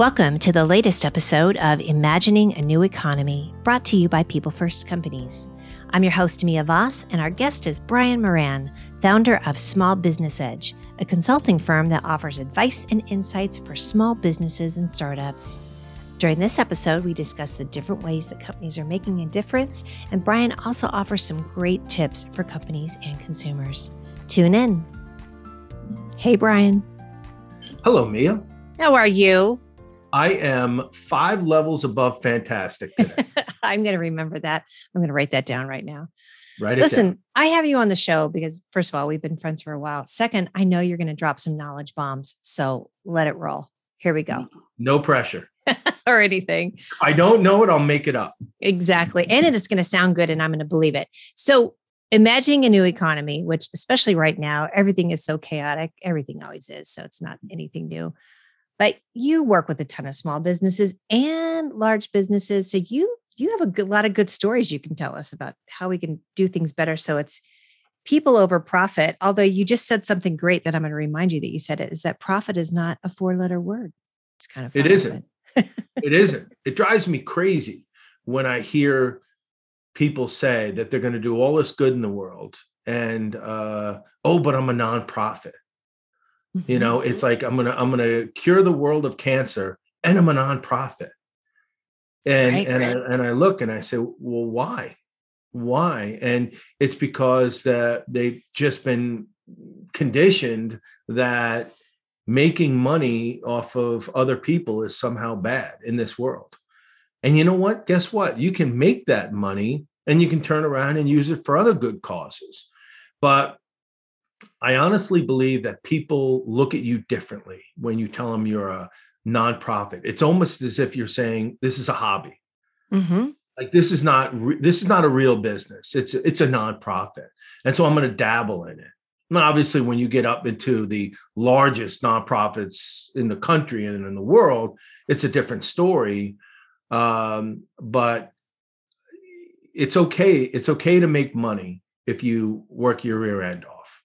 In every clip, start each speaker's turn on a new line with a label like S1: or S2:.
S1: Welcome to the latest episode of Imagining a New Economy, brought to you by People First Companies. I'm your host, Mia Voss, and our guest is Brian Moran, founder of Small Business Edge, a consulting firm that offers advice and insights for small businesses and startups. During this episode, we discuss the different ways that companies are making a difference, and Brian also offers some great tips for companies and consumers. Tune in. Hey, Brian.
S2: Hello, Mia.
S1: How are you?
S2: I am five levels above fantastic today.
S1: I'm going to remember that. I'm going to write that down right now.
S2: Right.
S1: Listen, I have you on the show because, first of all, we've been friends for a while. Second, I know you're going to drop some knowledge bombs. So let it roll. Here we go.
S2: No pressure.
S1: or anything.
S2: If I don't know it, I'll make it up.
S1: Exactly. And it's going to sound good and I'm going to believe it. So, imagining a new economy, which, especially right now, everything is so chaotic. Everything always is. So, it's not anything new but you work with a ton of small businesses and large businesses so you you have a good, lot of good stories you can tell us about how we can do things better so it's people over profit although you just said something great that i'm going to remind you that you said it is that profit is not a four letter word. It's kind of
S2: it isn't. it isn't. It drives me crazy when i hear people say that they're going to do all this good in the world and uh, oh but i'm a nonprofit Mm-hmm. You know, it's like I'm gonna I'm gonna cure the world of cancer, and I'm a nonprofit. And right, and right. I, and I look and I say, well, why? Why? And it's because that they've just been conditioned that making money off of other people is somehow bad in this world. And you know what? Guess what? You can make that money and you can turn around and use it for other good causes. But I honestly believe that people look at you differently when you tell them you're a nonprofit. It's almost as if you're saying this is a hobby. Mm-hmm. Like this is not re- this is not a real business. It's it's a nonprofit, and so I'm going to dabble in it. Now, obviously, when you get up into the largest nonprofits in the country and in the world, it's a different story. Um, but it's okay. It's okay to make money if you work your rear end off.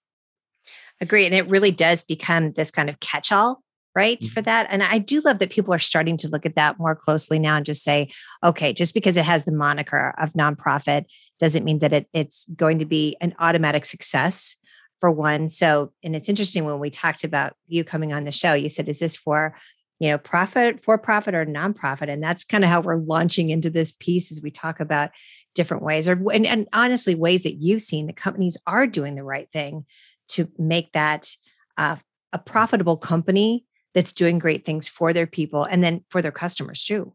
S1: Agree. And it really does become this kind of catch all, right? Mm-hmm. For that. And I do love that people are starting to look at that more closely now and just say, okay, just because it has the moniker of nonprofit doesn't mean that it, it's going to be an automatic success for one. So, and it's interesting when we talked about you coming on the show, you said, is this for you know profit for profit or nonprofit and that's kind of how we're launching into this piece as we talk about different ways or and, and honestly ways that you've seen that companies are doing the right thing to make that uh, a profitable company that's doing great things for their people and then for their customers too.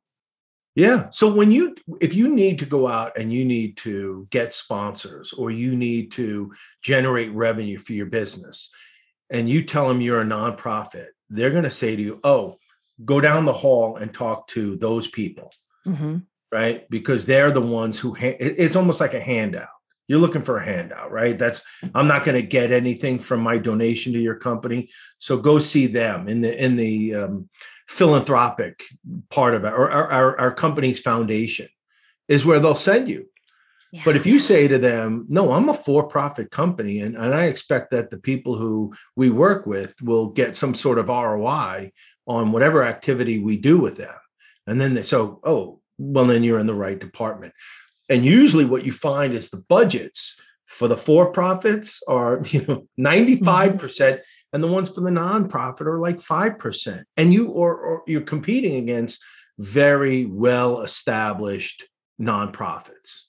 S2: Yeah. So when you if you need to go out and you need to get sponsors or you need to generate revenue for your business and you tell them you're a nonprofit, they're going to say to you, "Oh, go down the hall and talk to those people." Mm-hmm. Right? Because they're the ones who ha- it's almost like a handout you're looking for a handout, right? That's I'm not going to get anything from my donation to your company, so go see them in the in the um, philanthropic part of it, or our, our, our company's foundation is where they'll send you. Yeah. But if you say to them, no, I'm a for profit company, and, and I expect that the people who we work with will get some sort of ROI on whatever activity we do with them. And then they, so, oh, well, then you're in the right department. And usually what you find is the budgets for the for-profits are, you know, 95%, mm-hmm. percent mm hmm and the ones for the nonprofit are like 5%. And you or, or you're competing against very well established nonprofits.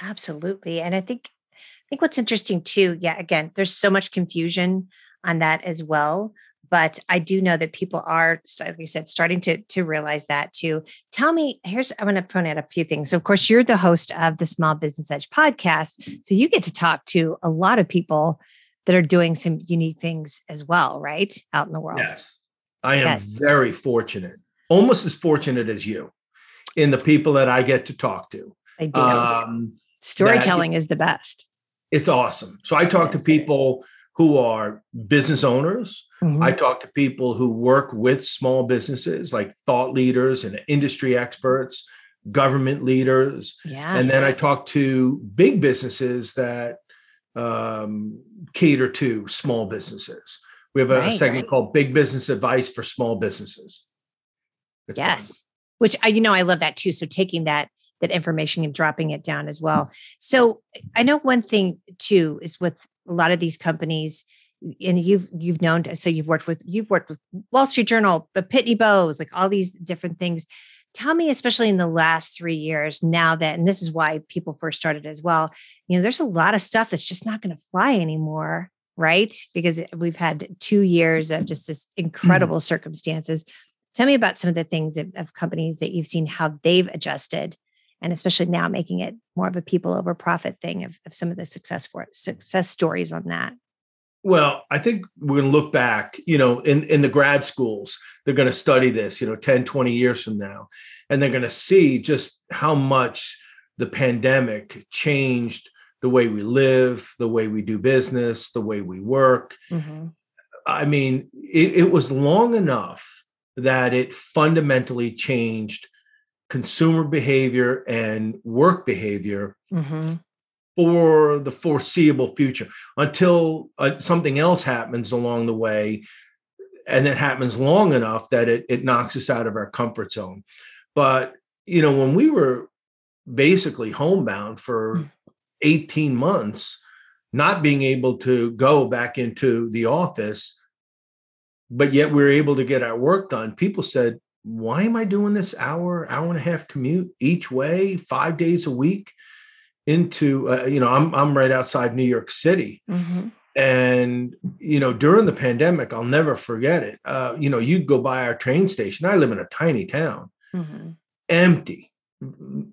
S1: Absolutely. And I think I think what's interesting too, yeah, again, there's so much confusion on that as well but I do know that people are, like you said, starting to to realize that too. Tell me, here's I'm going to point out a few things. So, of course, you're the host of the Small Business Edge podcast, so you get to talk to a lot of people that are doing some unique things as well, right, out in the world.
S2: Yes, I am yes. very fortunate, almost as fortunate as you, in the people that I get to talk to.
S1: I do. Um, Storytelling that, is the best.
S2: It's awesome. So I talk to people who are business owners. Mm-hmm. I talk to people who work with small businesses, like thought leaders and industry experts, government leaders. Yeah. And then I talk to big businesses that um, cater to small businesses, We have a,
S1: Right,
S2: segment
S1: right.
S2: called Big Business Advice for Small Businesses. It's.
S1: Yes.
S2: Big Business Advice for Small Businesses. It's fun.
S1: yes. Which I, you know, I love that too. So taking that that information and dropping it down as well. So I know one thing too is with a lot of these companies, and you've you've known so you've worked with you've worked with Wall Street Journal, the Pitney Bowes, like all these different things. Tell me, especially in the last three years, now that, and this is why people first started as well. You know, there's a lot of stuff that's just not going to fly anymore, right? Because we've had two years of just this mm-hmm. incredible circumstances. Tell me about some of the things of, of companies that you've seen how they've adjusted, and especially now making it more of a people over profit thing of, of some of the success for success stories on that.
S2: Well, I think we're going to look back, you know, in, in the grad schools, they're going to study this, you know, 10, 20 years from now, and they're going to see just how much the pandemic changed the way we live, the way we do business, the way we work.
S1: Mm-hmm.
S2: I mean, it, it was long enough that it fundamentally changed consumer behavior and work behavior
S1: Mm-hmm.
S2: for the foreseeable future until uh, something else happens along the way and it happens long enough that it, it knocks us out of our comfort zone but you know when we were basically homebound for
S1: Mm.
S2: 18 months not being able to go back into the office but yet we were able to get our work done people said why am i doing this hour hour and a half commute each way five days a week into uh, you know I'm I'm right outside New York City.
S1: Mm-hmm.
S2: and you know during the pandemic I'll never forget it. Uh, you know you'd go by our train station. I live in a tiny town.
S1: Mm-hmm.
S2: empty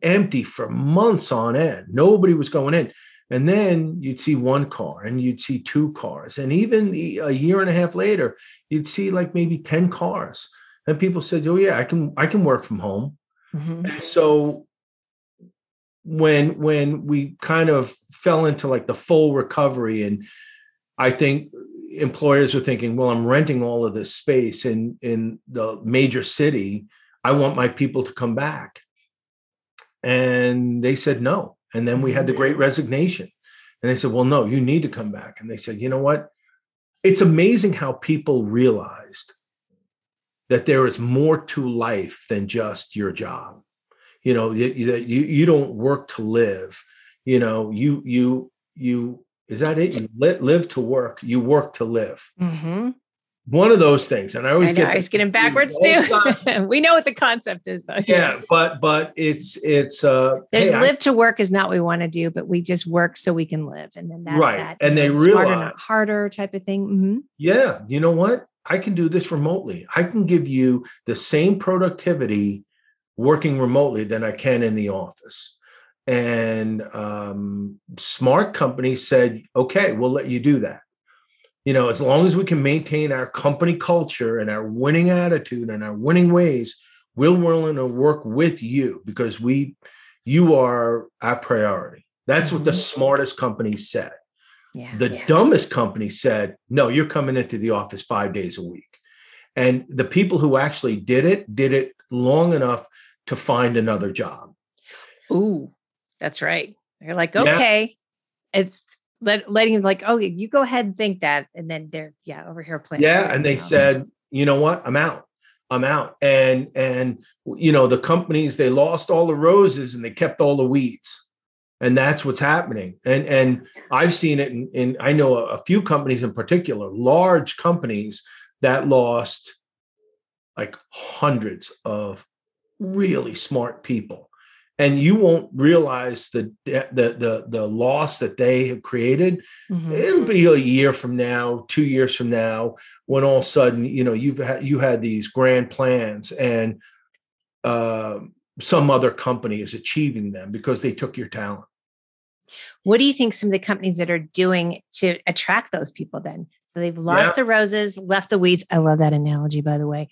S2: empty for months on end. Nobody was going in. And then you'd see one car and you'd see two cars. And even the, a year and a half later you'd see like maybe 10 cars and people said oh yeah I can I can work from home.
S1: Mm-hmm.
S2: and so when when we kind of fell into like the full recovery and i think employers were thinking well i'm renting all of this space in in the major city. I want my people to come back. And they said no. And then we had the great resignation. And they said well no you need to come back. And they said you know what? It's amazing how people realized that there is more to life than just your job you know that you, you you don't work to live you know you you you is that it you live to work you work to live
S1: Mm-hmm.
S2: one of those things and i always
S1: I know,
S2: get
S1: I was getting backwards too. we know what the concept is, though.
S2: yeah but but it's it's uh
S1: There's
S2: hey, I-
S1: live to work is not what we want to do, but we just work so we can live. And then that's
S2: Right.
S1: that.
S2: And they realize-
S1: harder type of thing. hmm
S2: yeah you know what i can do this remotely. I can give you the same productivity working remotely than i can in the office. And um, smart companies said okay we'll let you do that. You know as long as we can maintain our company culture and our winning attitude and our winning ways we're willing to work with you because we you are our priority. That's what the
S1: Mhm.
S2: smartest companies said
S1: Yeah.
S2: the
S1: yeah.
S2: dumbest company said, no, you're coming into the office five days a week. And the people who actually did it did it long enough to find another job.
S1: Ooh, that's right. They're like, okay. It's let, letting them like, oh, you go ahead and think that. And then they're, yeah, over here playing.
S2: Yeah. And they said, you know what? I'm out. I'm out. And and you know, the companies, they lost all the roses and they kept all the weeds. And that's what's happening. And and I've seen it in, in I know a, a few companies in particular, large companies that lost like hundreds of really smart people and you won't realize the the the the loss that they have created
S1: Mhm.
S2: it'll be a year from now two years from now when all of a sudden you know you've had you had these grand plans and uh, some other company is achieving them because they took your talent
S1: What do you think some of the companies that are doing to attract those people then? So they've lost
S2: Yeah.
S1: the roses, left the weeds. I love that analogy, by the way.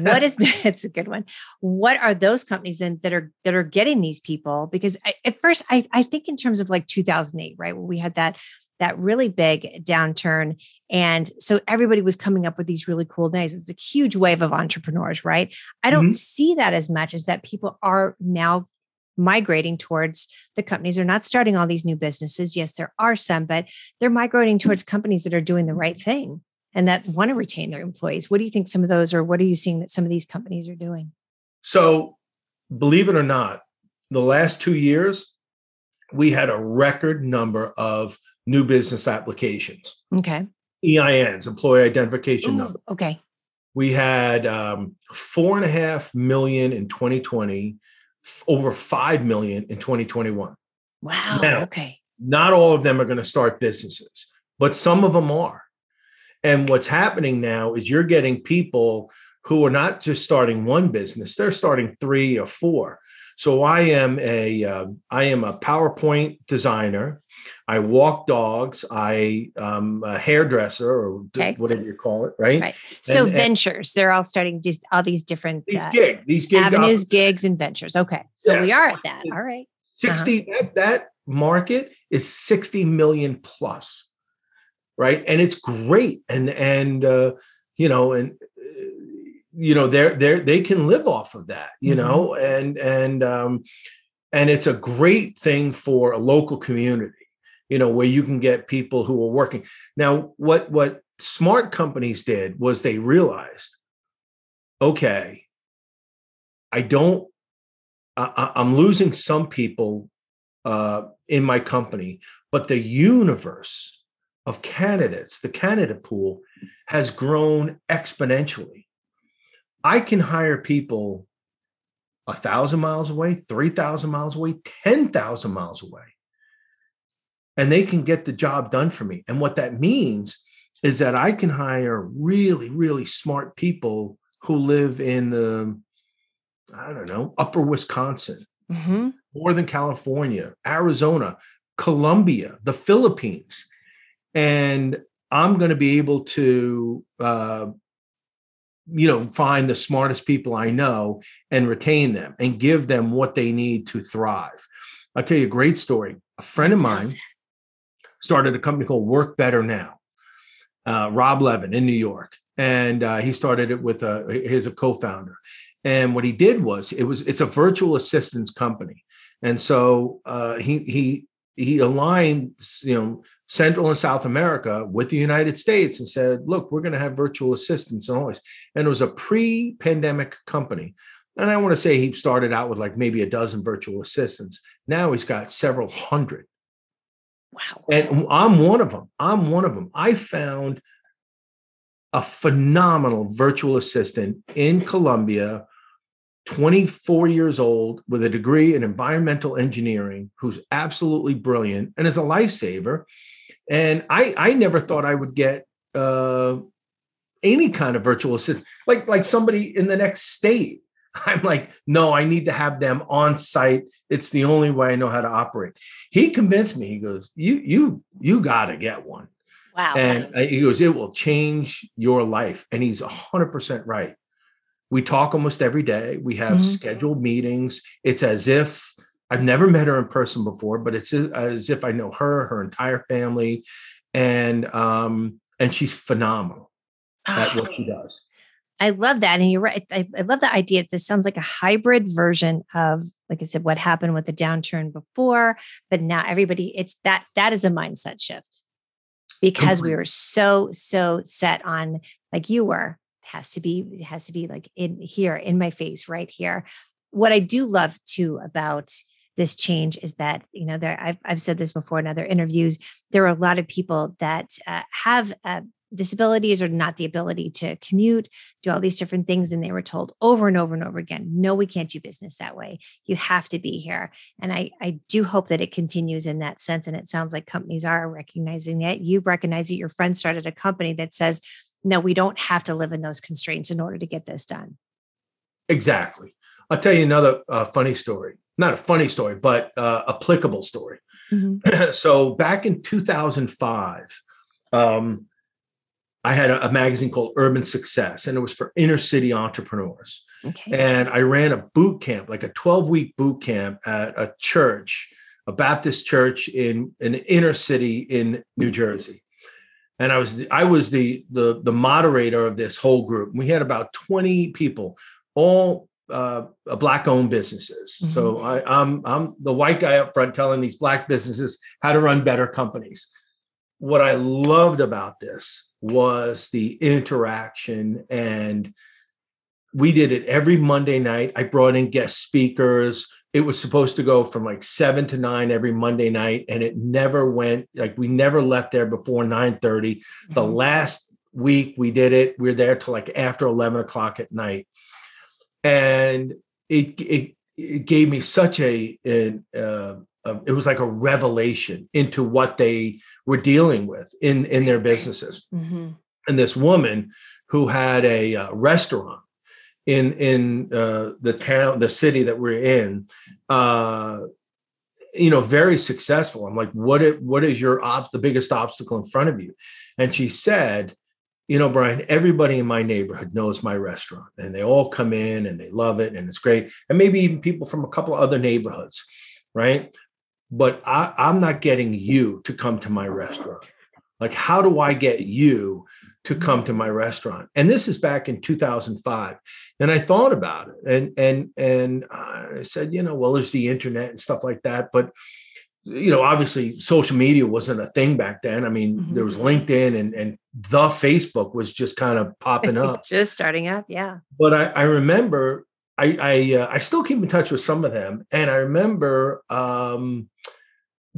S1: what is it's a good one what are those companies in that are that are getting these people because I, at first I, I think in terms of like 2008 right when we had that that really big downturn and so everybody was coming up with these really cool names it's a huge wave of entrepreneurs right i don't
S2: Mhm.
S1: see that as much as that people are now migrating towards the companies they're not starting all these new businesses yes there are some but they're migrating towards companies that are doing the right thing and that want to retain their employees. What do you think some of those, or what are you seeing that some of these companies are doing?
S2: So, believe it or not, the last two years, we had a record number of new business applications.
S1: Okay.
S2: EINs, employee identification
S1: Ooh,
S2: number.
S1: Okay.
S2: We had um, four and a half million in 2020, f- over five million in 2021.
S1: Wow.
S2: Now-
S1: okay.
S2: Not all of them are going to start businesses, but some of them are. And what's happening now is you're getting people who are not just starting one business; they're starting three or four. So I am a uh, I am a PowerPoint designer. I walk dogs. I am a hairdresser or
S1: Okay.
S2: whatever you call it, right?
S1: Right. So
S2: And- and-
S1: ventures, they're all starting just all these different
S2: These
S1: uh,
S2: gig, these gig
S1: avenues, gigs, and ventures. Okay. So we are at that. All right.
S2: 60 that, that market is 60 million plus right and it's great and and uh you know and you know they're they're they can live off of that you
S1: Mhm.
S2: know and and um and it's a great thing for a local community you know where you can get people who are working now what what smart companies did was they realized okay i don't I- i'm losing some people uh, in my company but the universe of candidates the candidate pool has grown exponentially i can hire people a thousand miles away, three thousand miles away, ten thousand miles away, and they can get the job done for me. And what that means is that I can hire really, really smart people who live in the, I don't know, upper Wisconsin,
S1: hmm
S2: Northern California, Arizona, Colombia, the Philippines. And I'm going to be able to, uh, you know, find the smartest people I know and retain them and give them what they need to thrive. I'll tell you a great story. A friend of mine started a company called Work Better Now, uh, Rob Levin in New York. And uh, he started it with a, he's a co-founder. And what he did was it was it's a virtual assistance company. And so uh, he he he aligned, you know, Central and South America with the United States and said, "Look, we're going to have virtual assistants and all this." And it was a pre-pandemic company. And I want to say he started out with like maybe a dozen virtual assistants. Now he's got several hundred.
S1: Wow.
S2: And I'm one of them. I'm one of them. I found a phenomenal virtual assistant in Colombia, 24 years old, with a degree in environmental engineering, who's absolutely brilliant and is a lifesaver. And I, I never thought I would get uh, any kind of virtual assistant, like like somebody in the next state. I'm like, no, I need to have them on site. It's the only way I know how to operate. He convinced me. He goes, you you you got to get one.
S1: Wow.
S2: And he goes, it will change your life. And he's 100% right. We talk almost every day. We have
S1: Mhm.
S2: scheduled meetings. It's as if I've never met her in person before, but it's as if I know her, her entire family. And um, and she's phenomenal at what she does.
S1: I love that. And you're right. I, I love the idea. This sounds like a hybrid version of, like I said, what happened with the downturn before, but now everybody, it's that, that is a mindset shift because we were so, so set on like you were, has to be, it has to be like in here, in my face, right here. What I do love too about this change is that, you know, there, I've, I've said this before in other interviews, there are a lot of people that uh, have uh, disabilities or not the ability to commute do all these different things. And they were told over and over and over again, no, we can't do business that way. You have to be here. And I, I do hope that it continues in that sense. And it sounds like companies are recognizing it. You've recognized that your friend started a company that says, no, we don't have to live in those constraints in order to get this done.
S2: Exactly. I'll tell you another uh, funny story. Not a funny story, but uh, applicable story. so back in 2005, um, I had a, a magazine called Urban Success, and it was for inner city entrepreneurs.
S1: Okay.
S2: And I ran a boot camp, like a 12 week boot camp at a church, a Baptist church in an inner city in New Jersey. And I was the, I was the the the moderator of this whole group. We had about 20 people, all uh, black owned businesses. So I, I'm I'm the white guy up front telling these black businesses how to run better companies. What I loved about this was the interaction and we did it every Monday night. I brought in guest speakers. It was supposed to go from like seven to nine every Monday night, and it never went. Like we never left there before nine thirty. Mm-hmm. The last week we did it, we are there till like after eleven o'clock at night, and it it, it gave me such a, a, uh, a it was like a revelation into what they were dealing with in in their businesses. Mm-hmm. And this woman who had a uh, restaurant in in uh, the town, the city that we're in, uh, you know, very successful. I'm like, what? Is, what is your the biggest obstacle in front of you? And she said, you know, Brian, everybody in my neighborhood knows my restaurant, and they all come in and they love it, and it's great. And maybe even people from a couple other neighborhoods, right? But I, I'm not getting you to come to my restaurant. Like, how do I get you to come to my restaurant and this is back in 2005 and i thought about it and and and i said you know well there's the internet and stuff like that but you know obviously social media wasn't a thing back then i mean mm-hmm. there was linkedin and and the facebook was just kind of popping up
S1: just starting up yeah
S2: but i i remember i i uh, i still keep in touch with some of them and i remember um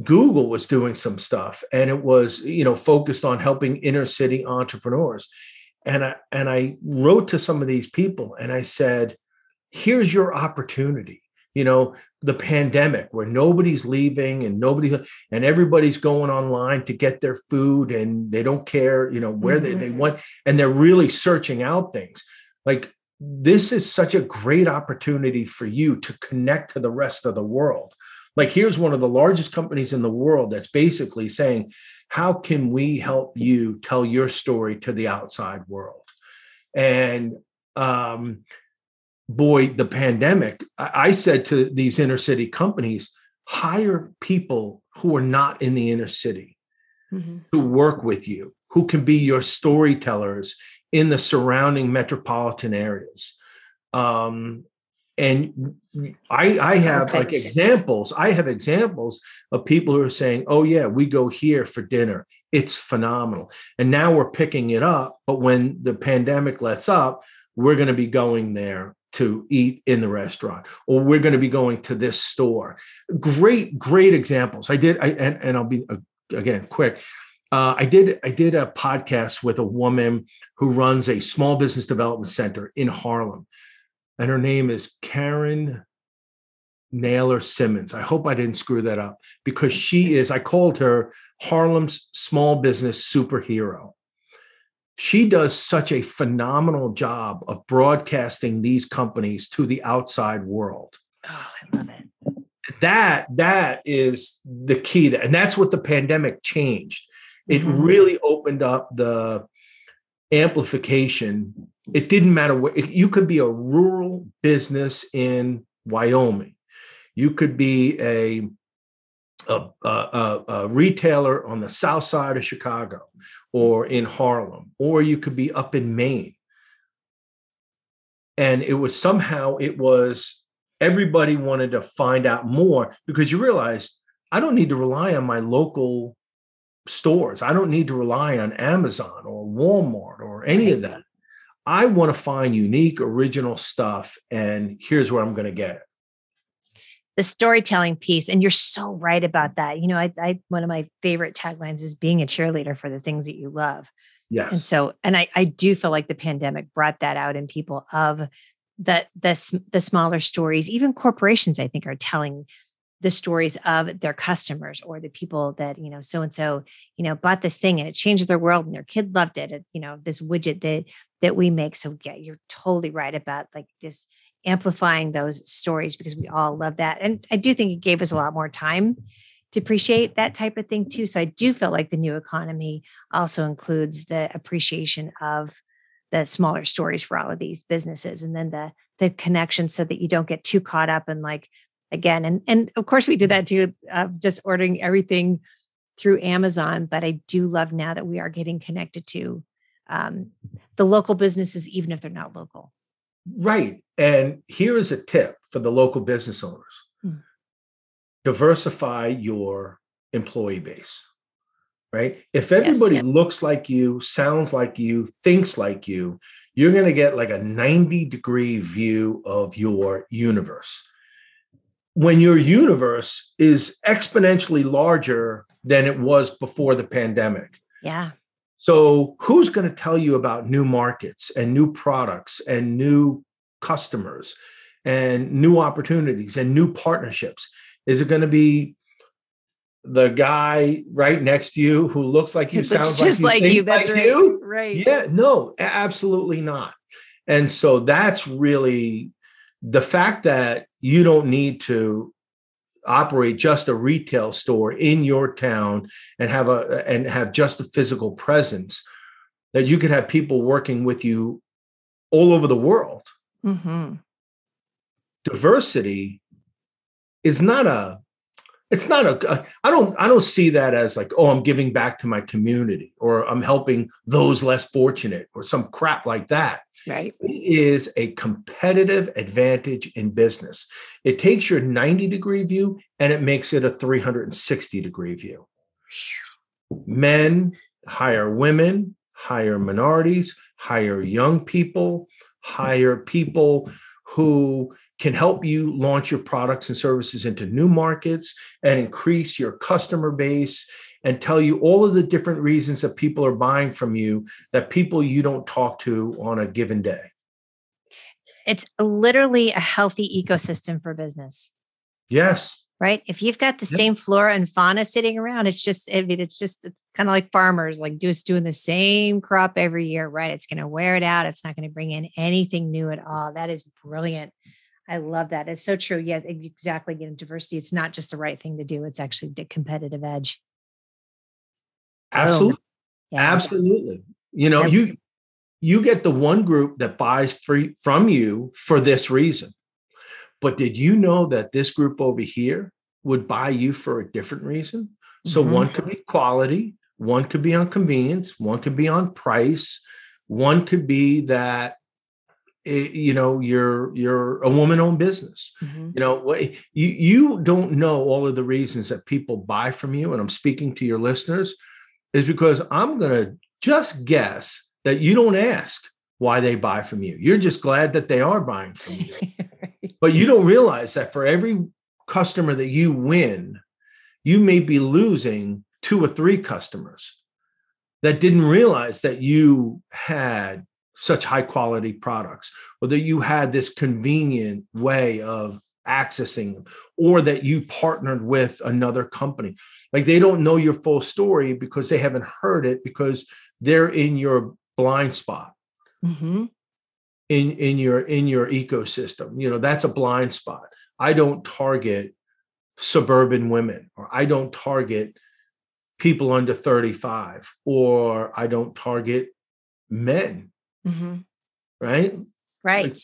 S2: Google was doing some stuff and it was, you know, focused on helping inner city entrepreneurs. And I and I wrote to some of these people and I said, here's your opportunity. You know, the pandemic where nobody's leaving and nobody's and everybody's going online to get their food and they don't care, you know, where mm-hmm. they, they want and they're really searching out things. Like this is such a great opportunity for you to connect to the rest of the world like, here's one of the largest companies in the world that's basically saying, How can we help you tell your story to the outside world? And um, boy, the pandemic, I said to these inner city companies, hire people who are not in the inner city mm-hmm. to work with you, who can be your storytellers in the surrounding metropolitan areas. Um, and I, I have like examples. I have examples of people who are saying, "Oh yeah, we go here for dinner. It's phenomenal." And now we're picking it up. But when the pandemic lets up, we're going to be going there to eat in the restaurant, or we're going to be going to this store. Great, great examples. I did, I, and, and I'll be uh, again quick. Uh, I did I did a podcast with a woman who runs a small business development center in Harlem and her name is Karen Naylor Simmons. I hope I didn't screw that up because she is, I called her Harlem's small business superhero. She does such a phenomenal job of broadcasting these companies to the outside world.
S1: Oh, I love it.
S2: That that is the key to, and that's what the pandemic changed. It mm-hmm. really opened up the amplification it didn't matter what you could be a rural business in Wyoming. You could be a a, a, a, retailer on the south side of Chicago or in Harlem, or you could be up in Maine. And it was somehow, it was everybody wanted to find out more because you realized I don't need to rely on my local stores. I don't need to rely on Amazon or Walmart or any of that. I want to find unique, original stuff, and here's where I'm going to get it.
S1: The storytelling piece, and you're so right about that. You know, I, I one of my favorite taglines is being a cheerleader for the things that you love.
S2: Yes.
S1: And so, and I, I do feel like the pandemic brought that out in people of the the the smaller stories. Even corporations, I think, are telling the stories of their customers or the people that you know so and so you know bought this thing and it changed their world and their kid loved it it's you know this widget that that we make so yeah you're totally right about like this amplifying those stories because we all love that and i do think it gave us a lot more time to appreciate that type of thing too so i do feel like the new economy also includes the appreciation of the smaller stories for all of these businesses and then the the connection so that you don't get too caught up in like again. And and of course we did that too, uh, just ordering everything through Amazon. But I do love now that we are getting connected to um, the local businesses, even if they're not local.
S2: Right. And here is a tip for the local business owners: hmm. diversify your employee base. right? If everybody yes, looks like you, sounds like you, thinks like you, you're going to get like a 90 degree view of your universe. When your universe is exponentially larger than it was before the pandemic.
S1: Yeah.
S2: So, who's going to tell you about new markets and new products and new customers and new opportunities and new partnerships? Is it going to be the guy right next to you who looks like you, sounds
S1: just like, you, like you. That's
S2: like
S1: right.
S2: You?
S1: Right.
S2: Yeah, no, absolutely not. And so that's really the fact that you don't need to operate just a retail store in your town and have a and have just a physical presence that you could have people working with you all over the world
S1: mm-hmm.
S2: diversity is not a it's not a i don't i don't see that as like oh i'm giving back to my community or i'm helping those less fortunate or some crap like that.
S1: Right.
S2: It is a competitive advantage in business. It takes your 90 degree view and it makes it a 360 degree view. Men hire women hire minorities hire young people hire people who can help you launch your products and services into new markets and increase your customer base and tell you all of the different reasons that people are buying from you that people you don't talk to on a given day.
S1: It's literally a healthy ecosystem for business.
S2: Yes.
S1: Right. If you've got the yep. same flora and fauna sitting around, it's just, I mean, it's just, it's kind of like farmers, like just doing the same crop every year, right? It's going to wear it out. It's not going to bring in anything new at all. That is brilliant. I love that. It's so true. Yeah, exactly. You know, diversity, it's not just the right thing to do, it's actually the competitive edge.
S2: Absolutely. Yeah. Absolutely. You know, you you get the one group that buys free from you for this reason. But did you know that this group over here would buy you for a different reason? So mm-hmm. one could be quality, one could be on convenience, one could be on price, one could be that you know you're you're a woman owned business mm-hmm. you know you you don't know all of the reasons that people buy from you and i'm speaking to your listeners is because i'm going to just guess that you don't ask why they buy from you you're just glad that they are buying from you but you don't realize that for every customer that you win you may be losing two or three customers that didn't realize that you had such high quality products or that you had this convenient way of accessing them or that you partnered with another company. Like they don't know your full story because they haven't heard it because they're in your blind spot.
S1: Mm-hmm.
S2: in in your in your ecosystem. You know that's a blind spot i don't target suburban women or i don't target people under 35 or i don't target men
S1: Mm-hmm.
S2: Right.
S1: Right. Like,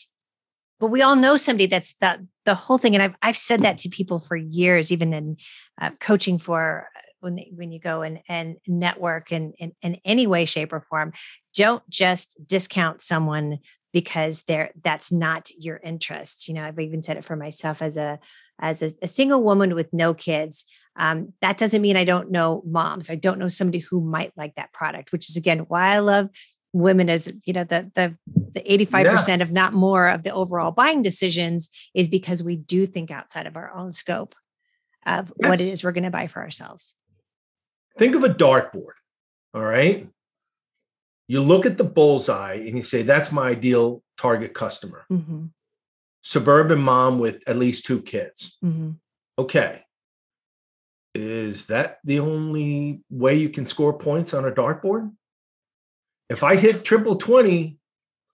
S1: but we all know somebody that's that the whole thing. And I've, I've said that to people for years, even in uh, coaching for uh, when they, when you go and, and network in, in, in any way, shape or form, don't just discount someone because they're that's not your interest. You know, I've even said it for myself as a as a, a single woman with no kids. Um, that doesn't mean I don't know moms. I don't know somebody who might like that product, which is again why I love women as you know the the the 85% yeah. of not more of the overall buying decisions is because we do think outside of our own scope of yes. what it is we're going to buy for ourselves
S2: think of a dartboard all right you look at the bullseye and you say that's my ideal target customer
S1: mm-hmm.
S2: suburban mom with at least two kids
S1: mm-hmm.
S2: okay is that the only way you can score points on a dartboard if I hit triple 20,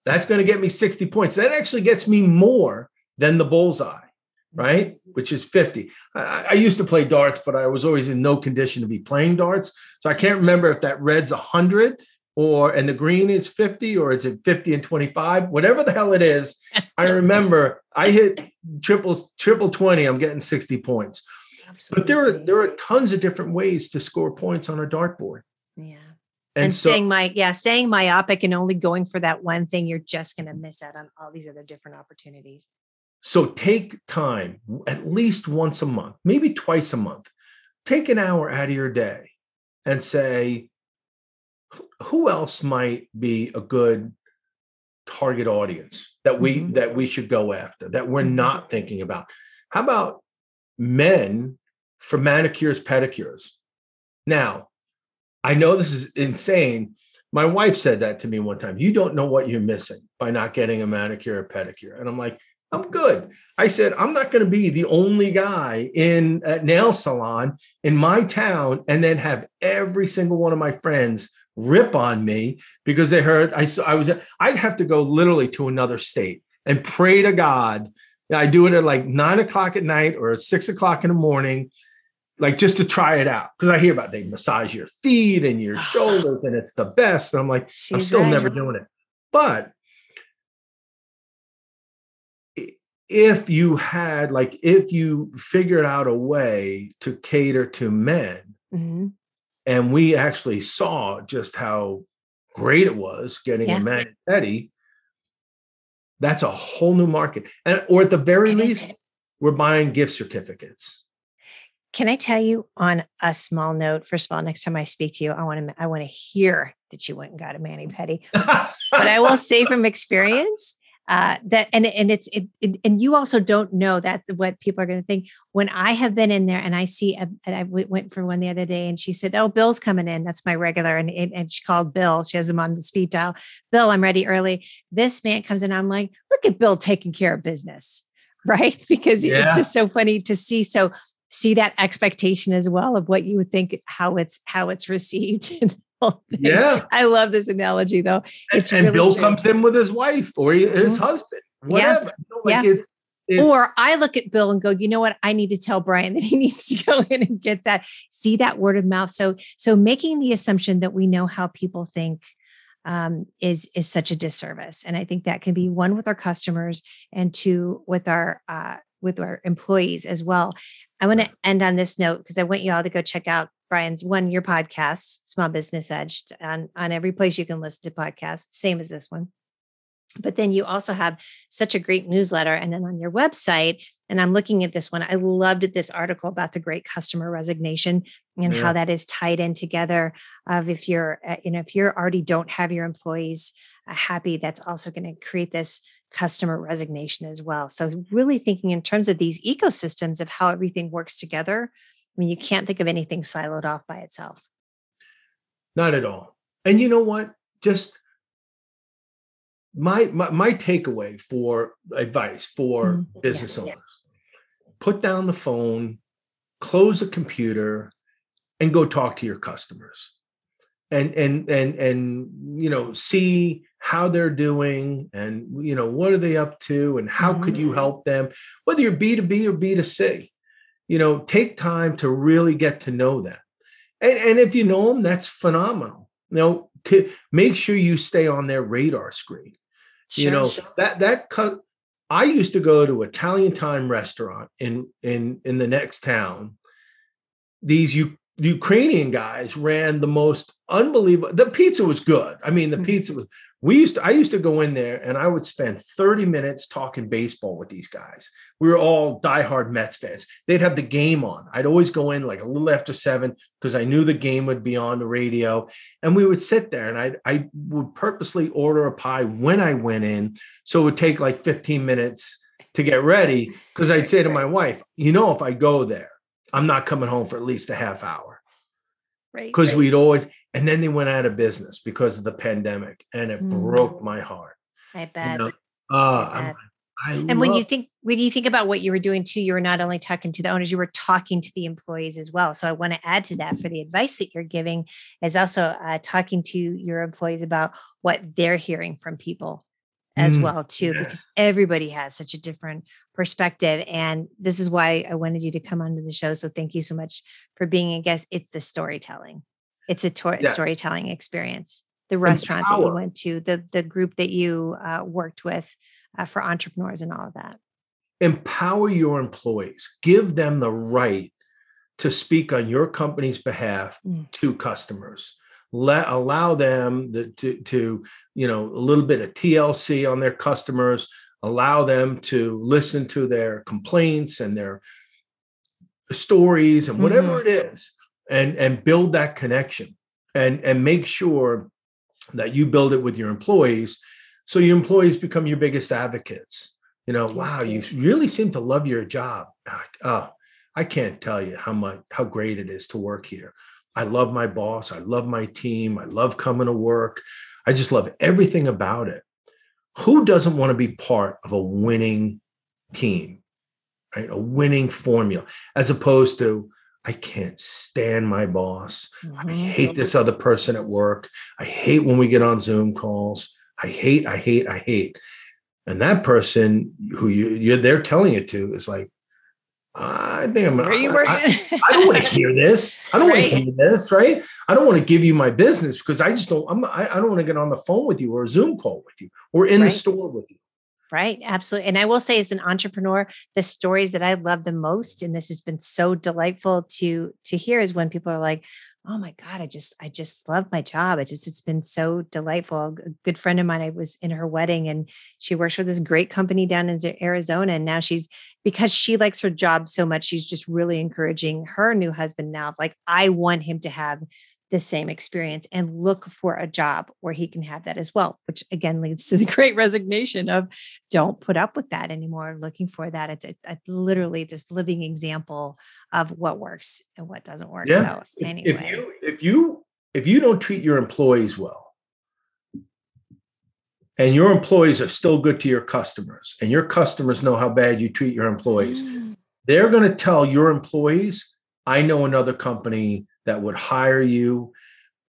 S2: that's going to get me 60 points. That actually gets me more than the bullseye, right? Which is 50. I, I, used to play darts, but I was always in no condition to be playing darts. So I can't remember if that red's 100 or and the green is 50 or is it 50 and 25 whatever the hell it is i remember i hit triple triple 20 i'm getting 60 points. Absolutely. but there are there are tons of different ways to score points on a dartboard.
S1: Yeah. And, and so, staying my yeah staying myopic and only going for that one thing you're just going to miss out on all these other different opportunities.
S2: So take time at least once a month maybe twice a month. Take an hour out of your day and say, who else might be a good target audience that we mm-hmm. that we should go after that we're mm-hmm. not thinking about? How about men for manicures pedicures? Now i know this is insane. My wife said that to me one time you don't know what you're missing by not getting a manicure or pedicure. And i'm like i'm good. I said i'm not going to be the only guy in a nail salon in my town and then have every single one of my friends rip on me because they heard I I was I'd have to go literally to another state and pray to God. I do it at like nine o'clock at night or six o'clock in the morning, like just to try it out. Because I hear about they massage your feet and your shoulders and it's the best. And I'm like, She's I'm still right. never doing it. But if you had like if you figured out a way to cater to men mm-hmm. And we actually saw just how great it was getting yeah. a mani pedi. That's a whole new market. And or at the very least, we're buying gift certificates.
S1: Can I tell you on a small note? First of all, next time I speak to you, I want to I want to hear that you went and got a mani pedi. but I will say from experience, uh, that and and it's it, it, and you also don't know that what people are going to think. When I have been in there and I see a, and I went for one the other day and she said oh Bill's coming in. That's my regular and and she called Bill. She has him on the speed dial. Bill I'm ready early. This man comes in I'm like look at Bill taking care of business. Right? Because yeah. it's just so funny to see so see that expectation as well of what you would think how it's how it's received
S2: Yeah.
S1: I love this analogy though.
S2: It's and, and really Bill true. comes in with his wife or his mm-hmm. husband, whatever. Yeah. You know, like
S1: yeah. It's, it's, or I look at Bill and go, you know what? I need to tell Brian that he needs to go in and get that, see that word of mouth. So, so making the assumption that we know how people think um, is is such a disservice, and I think that can be one with our customers and two with our uh, with our employees as well. I want to end on this note because I want you all to go check out Brian's one your podcast, Small Business Edge, on, on every place you can listen to podcasts, same as this one. But then you also have such a great newsletter. And then on your website, and I'm looking at this one, I loved this article about the great customer resignation and yeah. how that is tied in together. Of if you're, uh, you know, if you're already don't have your employees uh, happy, that's also going to create this customer resignation as well. So really thinking in terms of these ecosystems of how everything works together mean, you can't think of anything siloed off by itself.
S2: Not at all. And you know what? Just my my, my takeaway for advice for mm-hmm. business yes, owners: yes. put down the phone, close the computer, and go talk to your customers. And and and and you know, see how they're doing and you know what are they up to and how mm-hmm. could you mm-hmm. help them whether you're b2b or b2c you know take time to really get to know them and, and if you know them that's phenomenal you know make sure you stay on their radar screen sure, you know sure. that that cut i used to go to italian time restaurant in in in the next town these you the Ukrainian guys ran the most unbelievable. The pizza was good. I mean, the mm-hmm. pizza was we used to, I used to go in there and I would spend 30 minutes talking baseball with these guys. We were all diehard Mets fans. They'd have the game on. I'd always go in like a little after seven because I knew the game would be on the radio. And we would sit there and I I would purposely order a pie when I went in. So it would take like 15 minutes to get ready. Because I'd say to my wife, you know, if I go there, I'm not coming home for at least a half hour. Right. Because right. we'd always and then they went out of business because of the pandemic and it mm. broke my heart
S1: i bet, you know? uh, I bet. I and love- when you think when you think about what you were doing too you were not only talking to the owners you were talking to the employees as well so i want to add to that for the advice that you're giving is also uh, talking to your employees about what they're hearing from people as mm, well too yeah. because everybody has such a different perspective and this is why i wanted you to come onto the show so thank you so much for being a guest it's the storytelling it's a tor- yeah. storytelling experience. The restaurant that you went to, the the group that you uh, worked with uh, for entrepreneurs, and all of that.
S2: Empower your employees. Give them the right to speak on your company's behalf mm. to customers. Let allow them the, to to you know a little bit of TLC on their customers. Allow them to listen to their complaints and their stories and whatever mm-hmm. it is and and build that connection and and make sure that you build it with your employees. So your employees become your biggest advocates. You know wow you really seem to love your job. Ah, oh i can't tell you how much how great it is to work here. I love my boss. I love my team. I love coming to work. I just love everything about it. Who doesn't want to be part of a winning team right? A winning formula as opposed to I can't stand my boss. Mm-hmm. I hate this other person at work. I hate when we get on Zoom calls. I hate, I hate, I hate. And that person who you, you're they're telling it to is like, I think I'm. Where you I, I, I, don't want to hear this. I don't right. want to hear this. Right. I don't want to give you my business because I just don't. I'm. I, I don't want to get on the phone with you or a Zoom call with you or in right. the store with you.
S1: Right. Absolutely. And I will say as an entrepreneur, the stories that I love the most, and this has been so delightful to to hear is when people are like, oh my God, I just, I just love my job. It just, it's been so delightful. A good friend of mine, I was in her wedding and she works for this great company down in Arizona. And now she's, because she likes her job so much, she's just really encouraging her new husband now. Like, I want him to have the same experience and look for a job where he can have that as well, which again leads to the great resignation of don't put up with that anymore. Looking for that. It's a, a literally this living example of what works and what doesn't work. Yeah. So anyway.
S2: If you if you if you don't treat your employees well, and your employees are still good to your customers, and your customers know how bad you treat your employees, mm. they're going to tell your employees, I know another company that would hire you,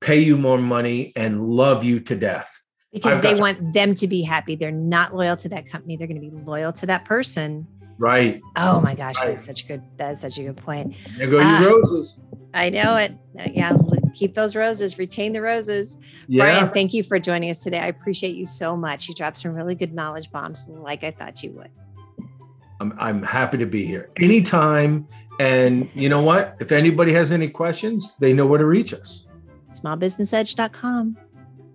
S2: pay you more money, and love you to death.
S1: Because I've they want them to be happy. They're not loyal to that company. They're going to be loyal to that person.
S2: Right.
S1: Oh my gosh, right. that's such a good. That's such a good point.
S2: There go uh, your roses.
S1: I know it. Uh, yeah, keep those roses. Retain the roses. Yeah. Brian, thank you for joining us today. I appreciate you so much. You dropped some really good knowledge bombs, like I thought you would.
S2: I'm I'm happy to be here anytime. And you know what? If anybody has any questions, they know where to reach us.
S1: Smallbusinessedge.com.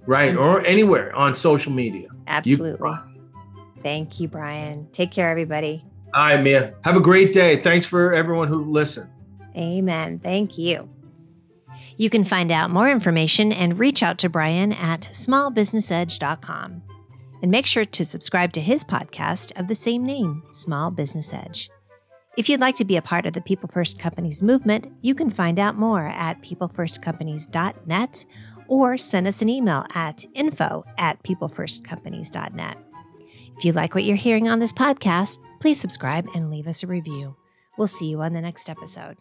S2: Right. Or anywhere on social media.
S1: Absolutely. You Thank you, Brian. Take care, everybody.
S2: All right, Mia. Have a great day. Thanks for everyone who listened.
S1: Amen. Thank you. You can find out more information and reach out to Brian at smallbusinessedge.com. And make sure to subscribe to his podcast of the same name, Small Business Edge. If you'd like to be a part of the People First Companies movement, you can find out more at peoplefirstcompanies.net or send us an email at info at peoplefirstcompanies.net. If you like what you're hearing on this podcast, please subscribe and leave us a review. We'll see you on the next episode.